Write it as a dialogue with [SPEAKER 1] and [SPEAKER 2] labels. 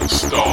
[SPEAKER 1] and stop.